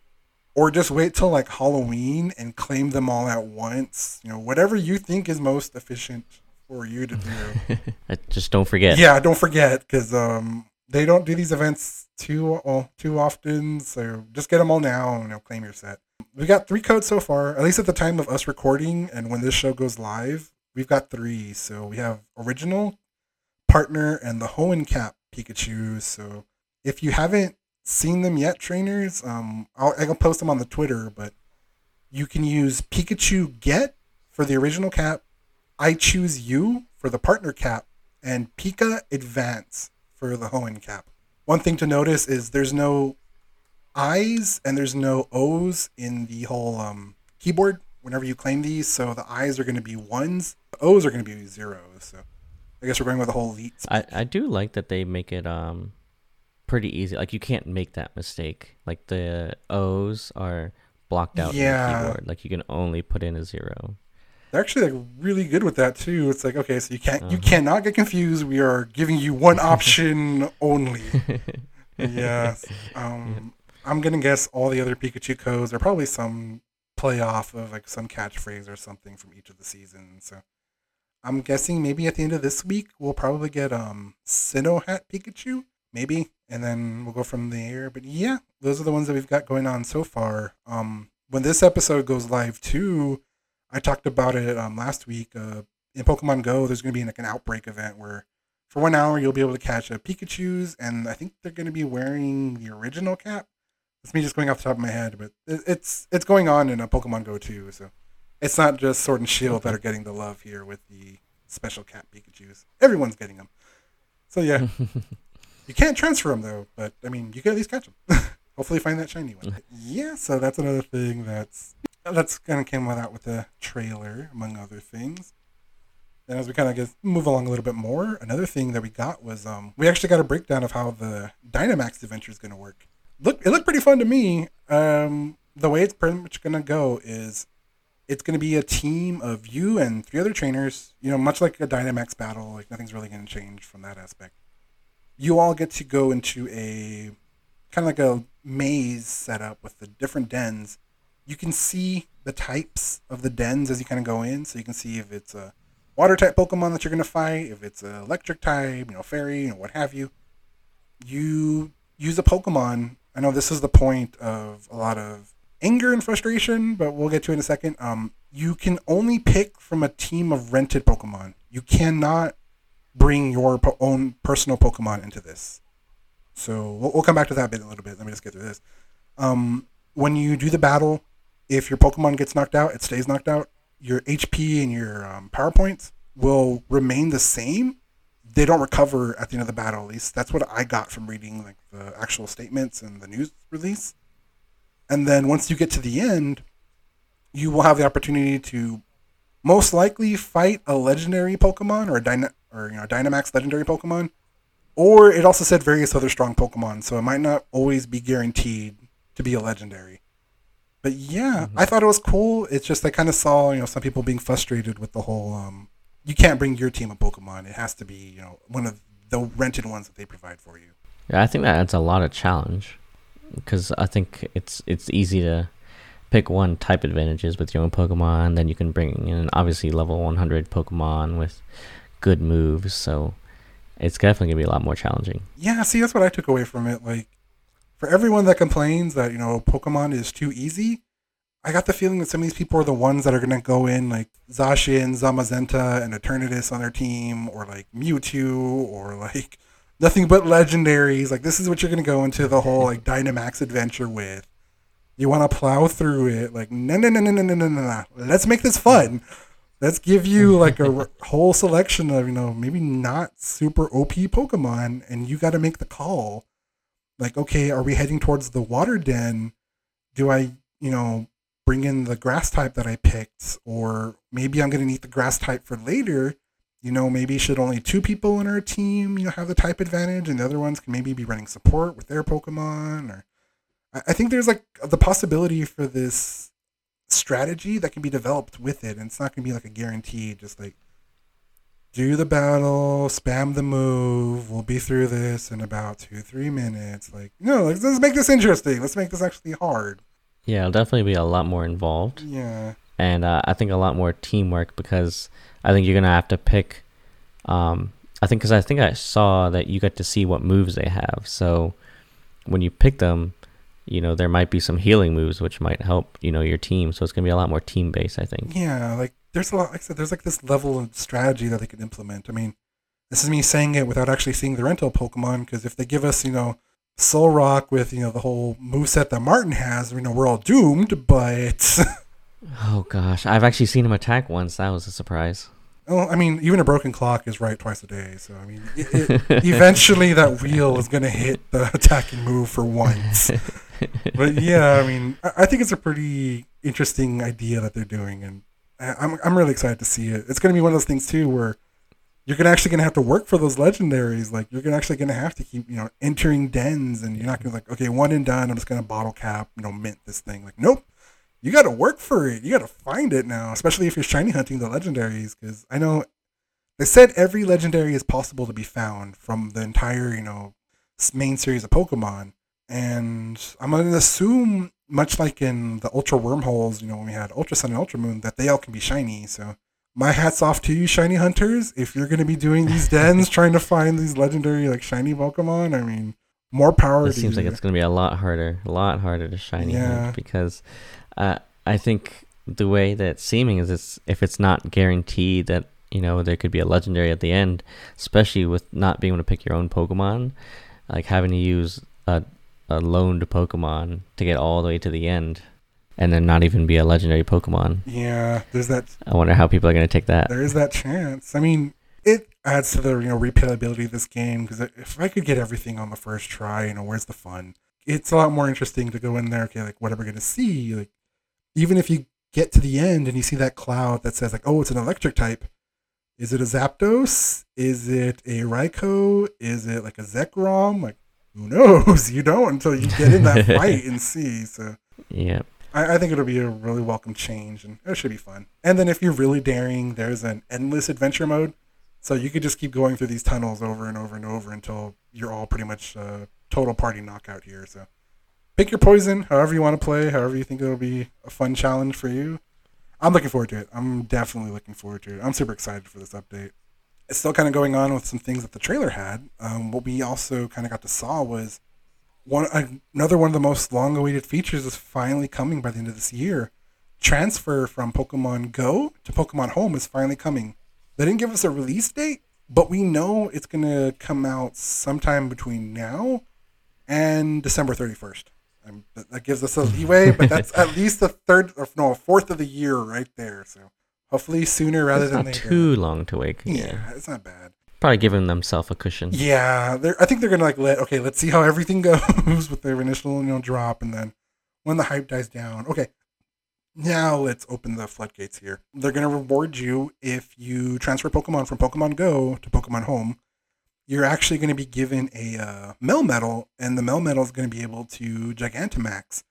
or just wait till like Halloween and claim them all at once. You know, whatever you think is most efficient for you to do. Just don't forget. yeah, don't forget because um, they don't do these events too well, too often. So just get them all now and you know, claim your set. We got three codes so far, at least at the time of us recording, and when this show goes live, we've got three. So we have original, partner, and the Hoenn Cap Pikachu. So if you haven't seen them yet, trainers, um, I'll, I can post them on the Twitter, but you can use Pikachu Get for the original cap, I Choose You for the partner cap, and Pika Advance for the Hoenn cap. One thing to notice is there's no I's and there's no O's in the whole um, keyboard whenever you claim these. So the I's are going to be ones, the O's are going to be zeros. So I guess we're going with the whole elite. I, I do like that they make it um pretty easy. Like you can't make that mistake. Like the O's are blocked out Yeah. in the keyboard. Like you can only put in a zero. They're actually like really good with that too. It's like okay, so you can't you Uh-huh. cannot get confused. We are giving you one option only. yes. Um, I'm gonna guess all the other Pikachu codes are probably some play off of like some catchphrase or something from each of the seasons. So I'm guessing maybe at the end of this week we'll probably get um Sinnoh Hat Pikachu, maybe, and then we'll go from there. But yeah, those are the ones that we've got going on so far. Um, when this episode goes live too, I talked about it um last week. Uh, in Pokemon Go, there's gonna be like an outbreak event where for one hour you'll be able to catch a Pikachu's, and I think they're going to be wearing the original cap. It's me just going off the top of my head, but it- it's it's going on in a Pokemon Go too. So it's not just Sword and Shield that are getting the love here with the special cap Pikachu's. Everyone's getting them. So yeah, you can't transfer them though, but I mean, you can at least catch them. Hopefully, find that shiny one. yeah, so that's another thing that's that's kind of came out with the trailer, among other things. And as we kind of get move along a little bit more, another thing that we got was um, we actually got a breakdown of how the Dynamax adventure is going to work. Look, it looked pretty fun to me. Um, the way it's pretty much to go is it's to be a team of you and three other trainers. You know, much like a Dynamax battle, like nothing's really to change from that aspect. You all get to go into a kind of like a maze setup with the different dens. You can see the types of the dens as you kind of go in, so you can see if it's a water type Pokemon that you're to fight, if it's an electric type, you know, fairy, you know, what have you. You use a Pokemon. I know this is the point of a lot of anger and frustration, but we'll get to it in a second. Um, you can only pick from a team of rented Pokemon. You cannot bring your po- own personal Pokemon into this. So we'll, we'll, come back to that bit a little bit. Let me just get through this. Um, when you do the battle, if your Pokemon gets knocked out, it stays knocked out. Your HP and your um, power points will remain the same. They don't recover at the end of the battle. At least that's what I got from reading like the actual statements and the news release. And then once you get to the end, you will have the opportunity to most likely fight a legendary Pokemon or a Dyna- or you know Dynamax legendary Pokemon or it also said various other strong Pokemon, so it might not always be guaranteed to be a legendary. But yeah, mm-hmm. I thought it was cool. It's just I kind of saw you know some people being frustrated with the whole um, you can't bring your team of Pokemon. It has to be you know one of the rented ones that they provide for you. Yeah, I think that adds a lot of challenge because I think it's it's easy to pick one type advantages with your own Pokemon. Then you can bring in obviously level 100 Pokemon with good moves. So it's definitely gonna be a lot more challenging. Yeah, see, that's what I took away from it. Like, for everyone that complains that you know Pokemon is too easy, I got the feeling that some of these people are the ones that are gonna go in like Zacian, Zamazenta, and Eternatus on their team, or like Mewtwo, or like nothing but legendaries. Like, this is what you're gonna go into the whole like Dynamax adventure with. You want to plow through it, like no, no, no, no, no, no, no, no. Let's make this fun let's give you like a whole selection of you know maybe not super op pokemon and you got to make the call like okay are we heading towards the water den do i you know bring in the grass type that i picked or maybe i'm going to need the grass type for later you know maybe should only two people in our team you know have the type advantage and the other ones can maybe be running support with their pokemon or i think there's like the possibility for this strategy that can be developed with it, and it's not going to be like a guarantee. Just like do the battle, spam the move. We'll be through this in about two, three minutes. Like, no, let's, let's make this interesting. Let's make this actually hard. Yeah, it'll definitely be a lot more involved. Yeah, and uh, I think a lot more teamwork because I think you're gonna have to pick. Um, I think because I think I saw that you get to see what moves they have. So when you pick them, you know there might be some healing moves which might help you know your team so it's going to be a lot more team based i think yeah like there's a lot like i said there's like this level of strategy that they can implement i mean this is me saying it without actually seeing the rental pokemon because if they give us you know Solrock with you know the whole move set that martin has you know we're all doomed but oh gosh i've actually seen him attack once that was a surprise well, I mean, even a broken clock is right twice a day. So I mean, it, it, eventually that wheel is going to hit the attacking move for once. but yeah, I mean, I think it's a pretty interesting idea that they're doing, and uh, I'm I'm really excited to see it. It's going to be one of those things too where you're gonna actually gonna have to work for those legendaries. Like you're gonna actually gonna have to keep you know entering dens, and you're not gonna like okay one and done. I'm just gonna bottle cap you know mint this thing. Like nope, you got to work for it. You got to find it now, especially if you're shiny hunting the legendaries. Because I know they said every legendary is possible to be found from the entire you know main series of Pokemon. And I'm to assume, much like in the Ultra Wormholes, you know, when we had Ultra Sun and Ultra Moon, that they all can be shiny. So my hat's off to you, shiny hunters. If you're going to be doing these dens, trying to find these legendary, like, shiny Pokemon, I mean, more power it seems like it's going to be a lot harder, a lot harder to shiny yeah. hunt because uh, I think the way that seeming is it's if it's not guaranteed that you know there could be a legendary at the end, especially with not being able to pick your own Pokemon, like having to use a a loaned Pokemon to get all the way to the end, and then not even be a legendary Pokemon. Yeah, there's that. I wonder how people are going to take that. There is that chance. I mean, it. adds to the you know replayability of this game because if I could get everything on the first try, you know, where's the fun? It's a lot more interesting to go in there. Okay, like what are we gonna see? Like even if you get to the end and you see that cloud that says like, oh, it's an electric type. Is it a Zapdos? Is it a Raikou? Is it like a Zekrom? Like who knows? You don't until you get in that fight and see. So yeah. I, I, think it'll be a really welcome change and it should be fun. And then if you're really daring, there's an endless adventure mode. So you could just keep going through these tunnels over and over and over until you're all pretty much uh, total party knockout here. So pick your poison, however you want to play, however you think it'll be a fun challenge for you. I'm looking forward to it. I'm definitely looking forward to it. I'm super excited for this update. It's still kind of going on with some things that the trailer had. Um, what we also kind of got to saw was one another one of the most long-awaited features is finally coming by the end of this year. Transfer from Pokemon Go to Pokemon Home is finally coming. They didn't give us a release date, but we know it's going to come out sometime between now and December 31st. Um, that gives us a leeway, but that's at least the third, or no, a fourth of the year right there. So hopefully sooner rather it's than not later. Too long to wait. Yeah, yeah, it's not bad. Probably giving themselves a cushion. Yeah, I think they're gonna like let okay, let's see how everything goes with their initial you know drop, and then when the hype dies down, okay, now let's open the floodgates here. They're gonna reward you if you transfer Pokemon from Pokemon Go to Pokemon Home you're actually going to be given a uh, Melmetal, and the Melmetal is going to be able to Gigantamax.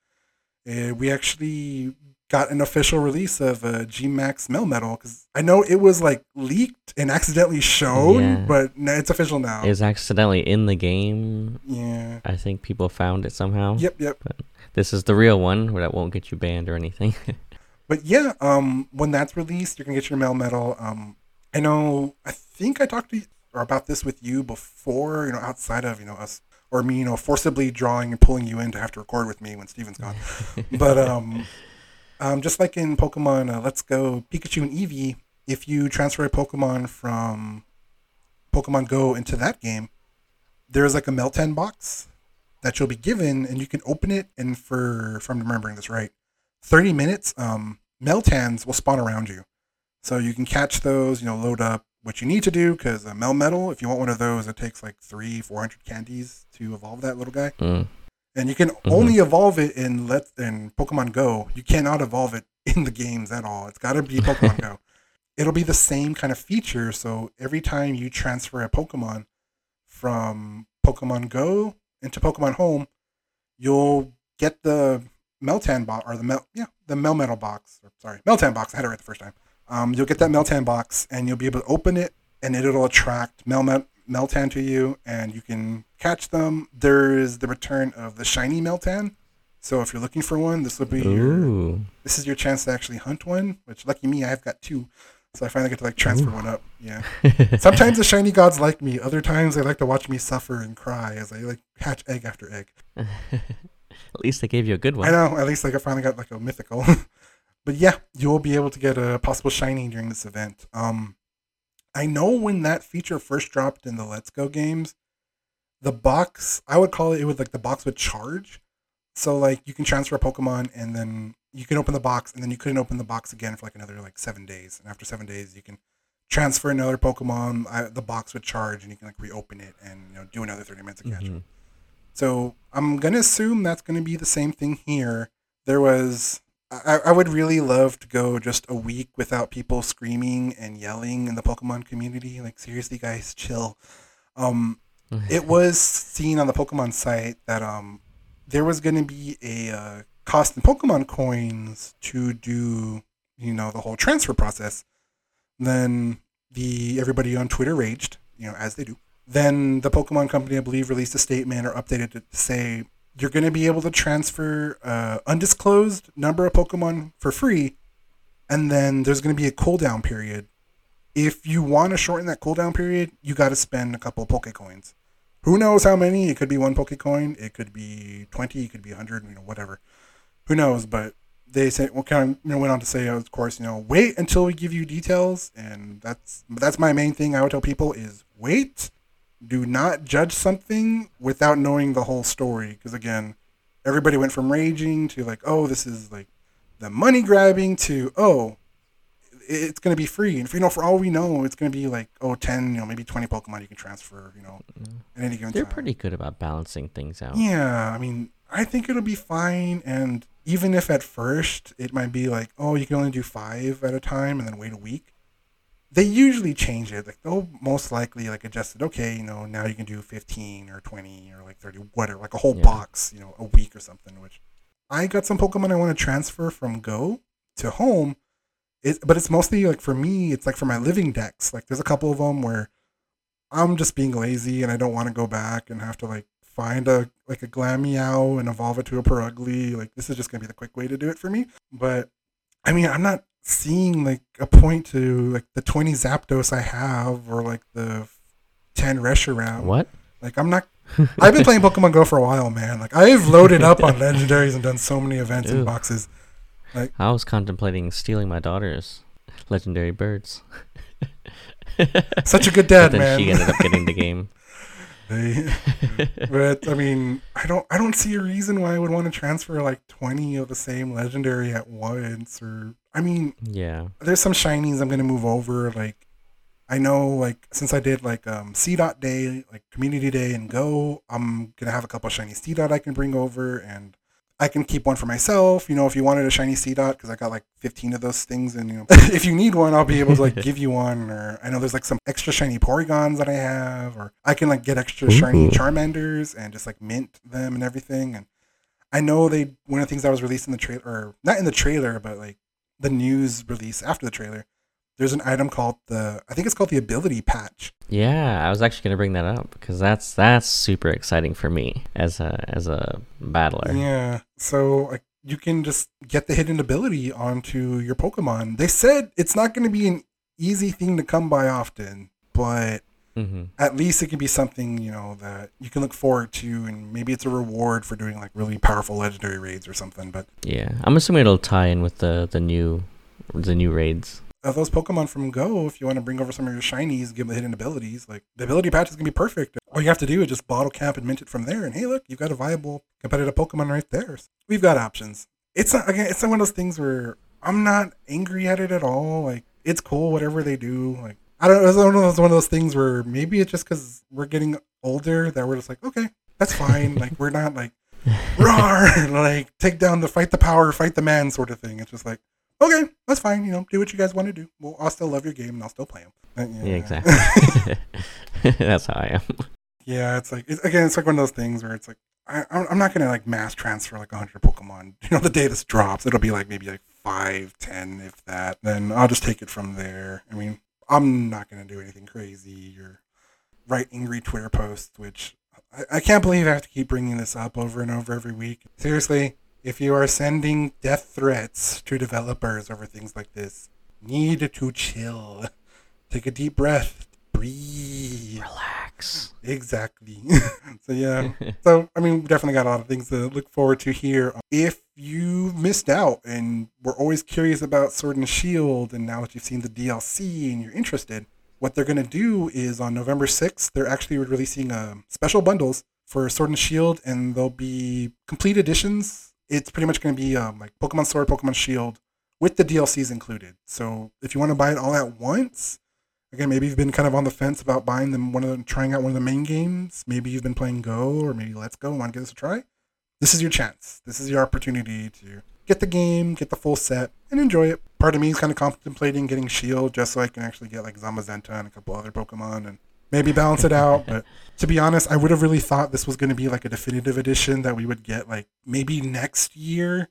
Uh, we actually got an official release of uh, G Max Mel Melmetal because I know it was like leaked and accidentally shown, yeah. but it's official now. It was accidentally in the game. Yeah. I think people found it somehow. Yep, yep. But this is the real one where that won't get you banned or anything. but yeah, um, when that's released, you're gonna get your Melmetal. Um, I know. I think I talked to you or about this with you before, you know, outside of, you know, us or me, you know, forcibly drawing and pulling you in to have to record with me when Steven's gone. but um, um, just like in Pokemon uh, Let's Go Pikachu and Eevee, if you transfer a Pokemon from Pokemon Go into that game, there's like a Meltan box that you'll be given, and you can open it. And for, if I'm remembering this right, 30 minutes, um, Meltans will spawn around you. So you can catch those, you know, load up, what you need to do because a Melmetal, if you want one of those, it takes like three, four hundred candies to evolve that little guy. Mm. And you can mm-hmm. only evolve it in let in Pokemon Go. You cannot evolve it in the games at all. It's got to be Pokemon Go. It'll be the same kind of feature. So every time you transfer a Pokemon from Pokemon Go into Pokemon Home, you'll get the Meltan box or the Mel yeah the Melmetal box. Or, sorry, Meltan box. I had it right the first time. Um, you'll get that Meltan box and you'll be able to open it and it'll attract Mel- Meltan to you and you can catch them. There's the return of the shiny Meltan. So if you're looking for one, this will be your, this is your chance to actually hunt one. Which lucky me, I've got two, so I finally get to like transfer Ooh. one up. Yeah. Sometimes the shiny gods like me. Other times they like to watch me suffer and cry as I like hatch egg after egg. at least they gave you a good one. I know. At least like I finally got like a mythical but yeah, you'll be able to get a possible shiny during this event. Um, I know when that feature first dropped in the Let's Go games, the box I would call it it was like the box would charge. So like you can transfer a Pokemon and then you can open the box and then you couldn't open the box again for like another like seven days. And after seven days, you can transfer another Pokemon. I, the box would charge and you can like reopen it and you know do another thirty minutes of catch. Mm-hmm. So I'm gonna assume that's gonna be the same thing here. There was I, I would really love to go just a week without people screaming and yelling in the Pokemon community. Like seriously, guys, chill. Um, it was seen on the Pokemon site that um, there was going to be a uh, cost in Pokemon coins to do you know the whole transfer process. Then the everybody on Twitter raged, you know, as they do. Then the Pokemon company, I believe, released a statement or updated it to say you're going to be able to transfer uh, undisclosed number of Pokemon for free, and then there's going to be a cooldown period. If you want to shorten that cooldown period, you got to spend a couple of Pokecoins. Who knows how many? It could be one Pokecoin, it could be twenty, it could be hundred, you know, whatever. Who knows? But they said, well, kind of, you know, went on to say, of course, you know, wait until we give you details, and that's that's my main thing. I would tell people is wait do not judge something without knowing the whole story. Because again, everybody went from raging to like, oh, this is like the money grabbing to oh, it's going to be free. And for, you know, for all we know, it's going to be like oh 10, you know, maybe 20 Pokemon you can transfer, you know, mm-hmm. at any given They're time. pretty good about balancing things out. Yeah, I mean, I think it'll be fine. And even if at first it might be like, oh, you can only do five at a time and then wait a week, they usually change it. Like they'll most likely like adjust it. Okay, you know, now you can do fifteen or twenty or like thirty, whatever, like a whole Yeah. box, you know, a week or something. Which I got some Pokemon I want to transfer from Go to home. It, but it's mostly like for me, it's like for my living dex. Like there's a couple of them where I'm just being lazy and I don't want to go back and have to like find a like a Glameow and evolve it to a Purugly. Like this is just gonna be the quick way to do it for me. But I mean, I'm not seeing like a point to like the 20 Zapdos I have or like the 10 Reshiram. What? Like I'm not. I've been playing Pokemon Go for a while, man. Like I've loaded up on legendaries and done so many events Ooh. and boxes. Like I was contemplating stealing my daughter's legendary birds. Such a good but dad, then man. she ended up getting the game. They- but I mean, I don't I don't see a reason why I would want to transfer like 20 of the same legendary at once or I mean, yeah. there's some shinies I'm to move over like I know like since I did like um Seedot day, like community day and go, I'm to have a couple of shiny Seedot I can bring over and I can keep one for myself, you know, if you wanted a shiny Seedot cuz I got like 15 of those things and you know, if you need one, I'll be able to like give you one or I know there's like some extra shiny Porygons that I have or I can like get extra shiny Charmanders and just like mint them and everything and I know they one of the things that was released in the trailer or not in the trailer but like the news release after the trailer there's an item called the I think it's called the ability patch. Yeah, I was actually gonna bring that up because that's that's super exciting for me as a as a battler. Yeah. So like you can just get the hidden ability onto your Pokemon. They said it's not going to be an easy thing to come by often, but hmm at least it can be something, you know, that you can look forward to and maybe it's a reward for doing like really powerful legendary raids or something, but Yeah, I'm assuming it'll tie in with the the new the new raids. Of those Pokemon from Go, if you want to bring over some of your shinies, give them the hidden abilities, like the ability patch is gonna be perfect. All you have to do is just bottle cap and mint it from there, and hey, look, you've got a viable competitive Pokemon right there. So We've got options. It's not again. It's not one of those things where I'm not angry at it at all. Like it's cool, whatever they do. Like I don't. Know, it's one of those one of those things where maybe it's just because we're getting older that we're just like, okay, that's fine. like we're not like roar, like take down the fight the power, fight the man sort of thing. It's just like, okay, that's fine. You know, do what you guys want to do. Well, I'll still love your game and I'll still play them. Uh, yeah, exactly. that's how I am. yeah, it's like it's, again, it's like one of those things where it's like I, I'm I'm not gonna like mass transfer like 100 Pokemon. You know, the day this drops, it'll be like maybe like five, ten, if that. Then I'll just take it from there. I mean, I'm not gonna do anything crazy or write angry Twitter posts, which I, I can't believe I have to keep bringing this up over and over every week. Seriously, if you are sending death threats to developers over things like this, need to chill. Take a deep breath. Breathe. Relax. Exactly. so yeah. So I mean, we definitely got a lot of things to look forward to here. If you missed out and were always curious about Sword and Shield, and now that you've seen the DLC and you're interested, what they're gonna do is on November sixth, they're actually releasing um, special bundles for Sword and Shield, and they'll be complete editions. It's pretty much gonna be um, like Pokemon Sword, Pokemon Shield, with the DLCs included. So if you want to buy it all at once, again, maybe you've been kind of on the fence about buying them one of them, trying out one of the main games. Maybe you've been playing Go or maybe Let's Go and want to give this a try. This is your chance. This is your opportunity to get the game, get the full set, and enjoy it. Part of me is kind of contemplating getting Shield just so I can actually get like Zamazenta and a couple other Pokemon and maybe balance it out. But to be honest, I would have really thought this was going to be like a definitive edition that we would get like maybe next year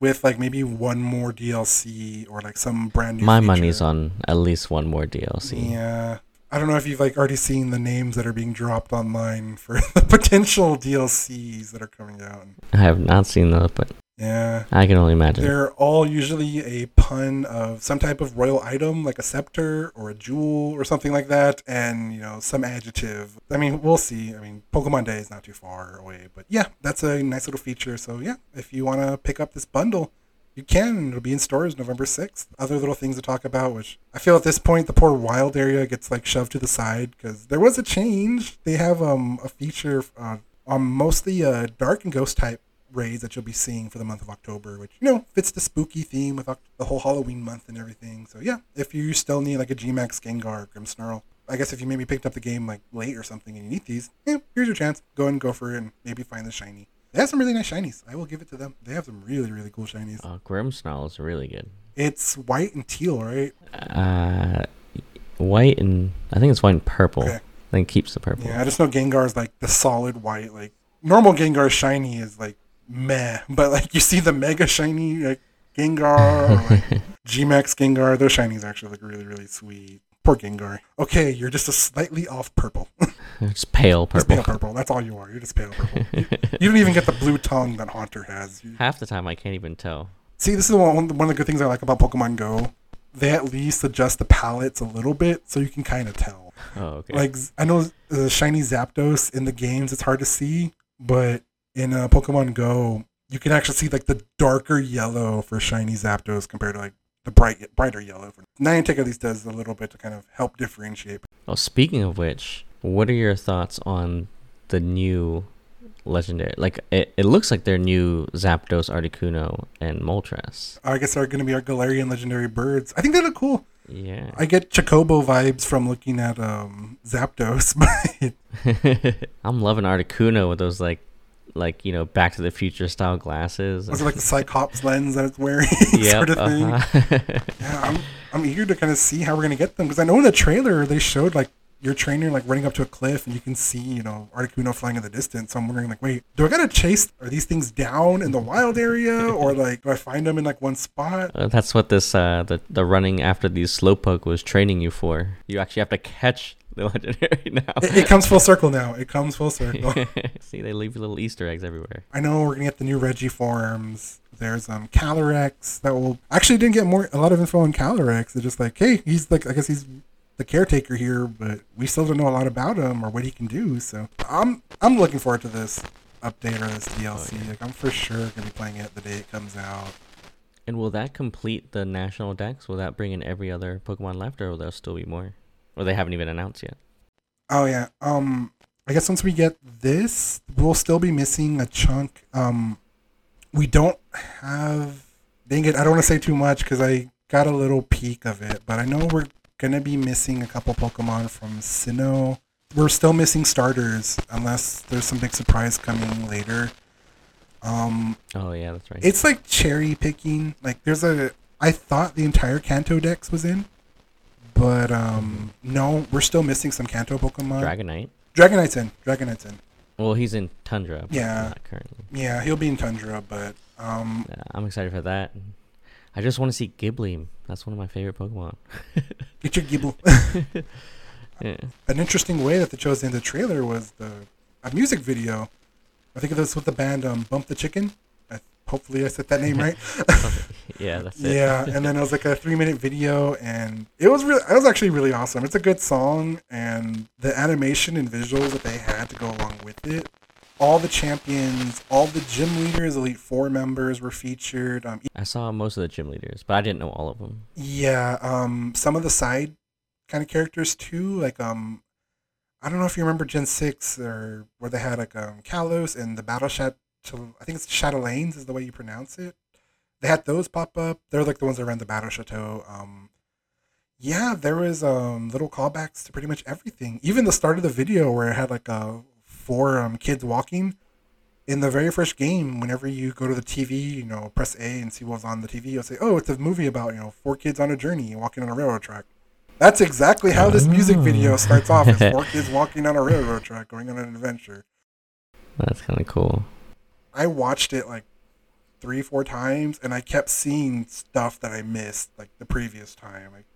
with like maybe one more DLC or like some brand new. My feature. money's on at least one more DLC. Yeah. I don't know if you've like already seen the names that are being dropped online for the potential DLCs that are coming out. I have not seen those, but Yeah. I can only imagine. They're all usually a pun of some type of royal item, like a scepter or a jewel or something like that, and you know some adjective. I mean, we'll see. I mean, Pokemon Day is not too far away, but yeah, that's a nice little feature. So yeah, if you want to pick up this bundle, you can. It'll be in stores November sixth. Other little things to talk about, which I feel at this point the poor wild area gets like shoved to the side because there was a change. They have um a feature uh, on mostly uh dark and ghost type raids that you'll be seeing for the month of October, which you know fits the spooky theme with the whole Halloween month and everything. So yeah, if you still need like a Gmax Gengar Grimmsnarl, I guess if you maybe picked up the game like late or something and you need these, yeah, here's your chance. Go and go for it and maybe find the shiny. They have some really nice shinies. I will give it to them. They have some really really cool shinies. Uh, Grimmsnarl is really good. It's white and teal, right? Uh, white and I think it's white and purple. Okay. I think keeps the purple. Yeah, I just know Gengar is like the solid white. Like normal Gengar shiny is like meh, but like you see the mega shiny like Gengar or like Gmax Gengar, those shinies actually look really really sweet. Poor Gengar. Okay, you're just a slightly off purple. it's pale purple. pale purple. That's all you are. You're just pale purple. you, you don't even get the blue tongue that Haunter has. You- Half the time I can't even tell. See, this is one, one of the good things I like about Pokemon Go. They at least adjust the palettes a little bit so you can kind of tell. Oh, okay. Like I know the shiny Zapdos in the games, it's hard to see, but in uh, Pokemon Go, you can actually see like the darker yellow for shiny Zapdos compared to like the bright brighter yellow. For Niantic at least does a little bit to kind of help differentiate. well, speaking of which, what are your thoughts on the new legendary? Like, it, it looks like their new Zapdos, Articuno, and Moltres. I guess are going to be our Galarian legendary birds. I think they look cool. Yeah. I get Chocobo vibes from looking at um, Zapdos, but I'm loving Articuno with those like, like you know, Back to the Future style glasses. was it like the Cyclops lens that it's wearing, Yep, sort of uh-huh. Yeah, I'm I'm eager to kind of see how we're gonna get them because I know in the trailer they showed like your trainer like running up to a cliff and you can see you know Articuno flying in the distance. So I'm wondering like, wait, do I gotta chase? Are these things down in the wild area or like do I find them in like one spot? Uh, That's what this uh the the running after these slowpoke was training you for. You actually have to catch the legendary now. It, it comes full circle now. It comes full circle. See, they leave little Easter eggs everywhere. I know we're gonna get the new Regi forms. There's um Calyrex that will actually didn't get more a lot of info on Calyrex. It's just like, hey, he's like I guess he's the caretaker here, but we still don't know a lot about him or what he can do. So I'm I'm looking forward to this update or this DLC. yeah. Like I'm for sure gonna be playing it the day it comes out. And will that complete the national Dex? Will that bring in every other Pokemon left, or will there still be more? Or they haven't even announced yet. Oh yeah. Um I guess once we get this, we'll still be missing a chunk. Um we don't have dang it, I don't want to say too much because I got a little peek of it, but I know we're gonna be missing a couple Pokemon from Sinnoh. We're still missing starters unless there's some big surprise coming later. Um Oh yeah, that's right. it's like cherry picking. Like there's a I thought the entire Kanto Dex was in. But um no, we're still missing some Kanto Pokemon. Dragonite. Dragonite's in. Dragonite's in. Well, he's in Tundra. But Yeah. Not currently. Yeah, he'll be in Tundra, but um, Yeah, I'm excited for that. I just want to see Gible. That's one of my favorite Pokemon. get your Gible. Yeah. An interesting way that they chose in the trailer was the a music video. I think of this with the band um, Bump the Chicken. I, hopefully, I said that name right. yeah, that's it. yeah, and then it was like a three-minute video, and it was really, it was actually really awesome. It's a good song, and the animation and visuals that they had to go along with it. All the champions, all the gym leaders, Elite Four members were featured. Um, I saw most of the gym leaders, but I didn't know all of them. Yeah, um, some of the side kind of characters too. Like, um, I don't know if you remember Gen Six or where they had like um Kalos and the Battle Shat. I think it's Chatelaines is the way you pronounce it. They had those pop up. They're like the ones that ran the Battle Chateau. Um, yeah, there was um little callbacks to pretty much everything. Even the start of the video where it had like uh four um kids walking. In the very first game, whenever you go to the TV, you know, press A and see what's on the TV, you'll say, "Oh, it's a movie about you know four kids on a journey walking on a railroad track." That's exactly how this music video starts off: is four kids walking on a railroad track, going on an adventure. That's kind of cool. I watched it like three, four times, and I kept seeing stuff that I missed like the previous time. Like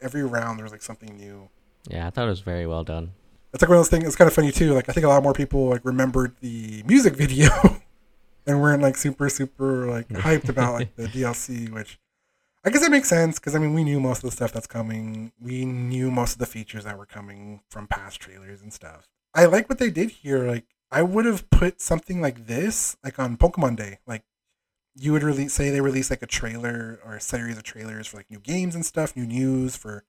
every round, there was like something new. Yeah, I thought it was very well done. It's like one of those things. It's kind of funny too. Like I think a lot more people like remembered the music video, and weren't like super, super like hyped about like the DLC. Which I guess that makes sense because I mean we knew most of the stuff that's coming. We knew most of the features that were coming from past trailers and stuff. I like what they did here. Like I would have put something like this like on Pokemon Day. Like you would release, say they release like a trailer or a series of trailers for like new games and stuff, new news for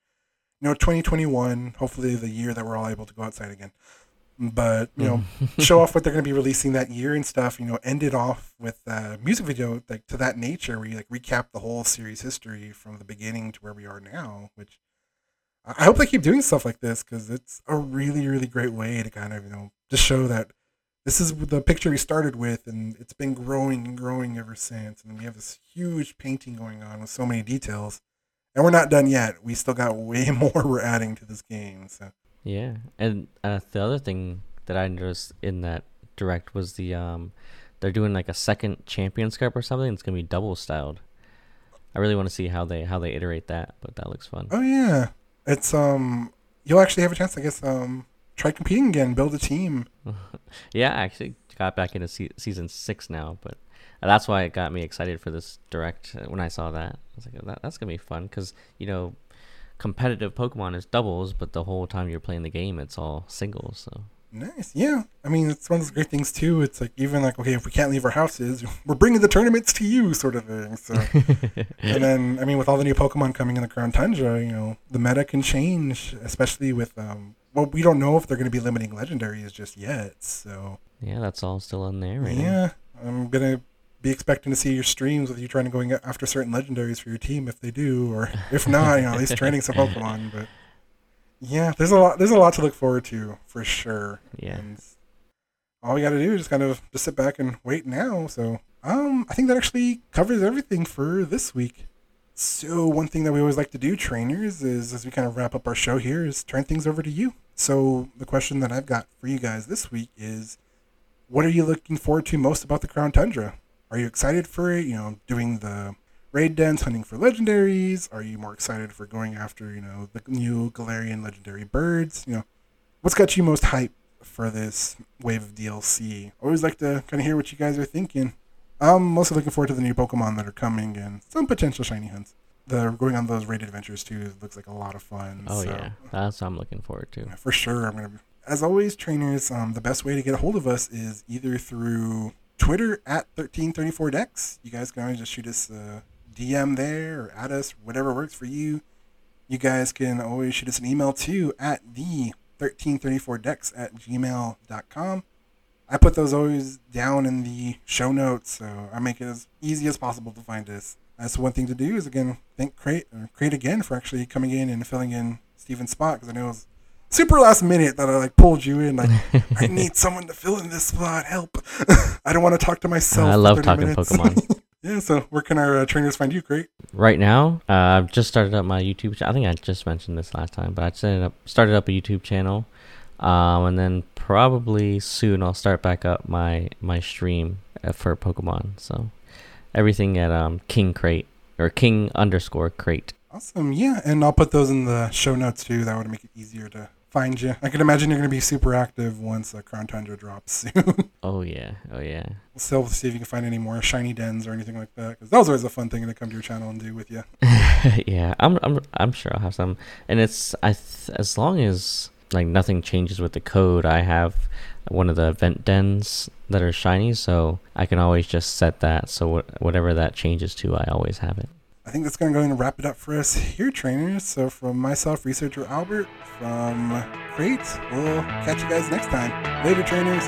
you know 2021 hopefully the year that we're all able to go outside again but you know, mm-hmm. show off what they're going to be releasing that year and stuff. You know, end it off with a music video like to that nature, where you like recap the whole series history from the beginning to where we are now. Which I hope they keep doing stuff like this because it's a really, really great way to kind of you know just show that this is the picture we started with, and it's been growing and growing ever since. And we have this huge painting going on with so many details, and we're not done yet. We still got way more we're adding to this game. So Yeah, and uh, the other thing that I noticed in that direct was the um, they're doing like a second Champions Cup or something. It's gonna be double styled. I really want to see how they how they iterate that, but that looks fun. Oh yeah, it's um, you'll actually have a chance, I guess, um, try competing again, build a team. Yeah, I actually got back into se- season six now, but that's why it got me excited for this direct uh, when I saw that. I was like, that, that's gonna be fun because you know, competitive Pokemon is doubles, but the whole time you're playing the game, it's all singles. So Nice, yeah. I mean, it's one of those great things too. It's like even like okay, if we can't leave our houses, we're bringing the tournaments to you, sort of thing. So, and then I mean, with all the new Pokemon coming in the Crown Tundra, you know, the meta can change, especially with um. Well, we don't know if they're going to be limiting legendaries just yet. So yeah, that's all still in there. Right now. yeah, I'm gonna be expecting to see your streams with you trying to going after certain legendaries for your team if they do, or if not, you know, at least training some Pokemon. But yeah, there's a lot. There's a lot to look forward to for sure. Yeah. And all we got to do is just kind of just sit back and wait now. So um, I think that actually covers everything for this week. So one thing that we always like to do, trainers, is as we kind of wrap up our show here, is turn things over to you. So the question that I've got for you guys this week is, what are you looking forward to most about the Crown Tundra? Are you excited for it? You know, doing the raid dens, hunting for legendaries? Are you more excited for going after, you know, the new Galarian legendary birds? You know, what's got you most hyped for this wave of DLC? Always like to kind of hear what you guys are thinking. I'm mostly looking forward to the new Pokemon that are coming and some potential shiny hunts. The going on those raid adventures too looks like a lot of fun. Oh so, yeah, that's what I'm looking forward to. yeah, for sure. I'm gonna. As always, trainers. Um, the best way to get a hold of us is either through Twitter at 1334dex. You guys can always just shoot us a DM there or at us, whatever works for you. You guys can always shoot us an email too at the 1334dex at gmail.com. I put those always down in the show notes, so I make it as easy as possible to find us. That's one thing to do is again thank Crate or Crate again for actually coming in and filling in Steven's spot because I know it was super last minute that I like pulled you in. Like I need someone to fill in this spot. Help! I don't want to talk to myself. I love talking minutes. Pokemon. yeah. So where can our uh, trainers find you? Crate. Right now, uh, I've just started up my YouTube. channel. I think I just mentioned this last time, but I started up started up a YouTube channel, um, and then probably soon I'll start back up my my stream uh, for Pokemon. So everything at um King Crate or King underscore Crate. Awesome. Yeah, and I'll put those in the show notes too. That would make it easier to find you. I can imagine you're going to be super active once uh, Crown Tundra drops soon. Oh yeah, oh yeah. We'll still see if you can find any more shiny dens or anything like that. Because that was always a fun thing to come to your channel and do with you. yeah, I'm I'm I'm sure I'll have some, and it's I th- as long as like nothing changes with the code, I have one of the event dens that are shiny, so I can always just set that. So wh- whatever that changes to, I always have it. I think that's going to go and wrap it up for us here, trainers. So, from myself, researcher Albert, from Crate, we'll catch you guys next time. Later, trainers.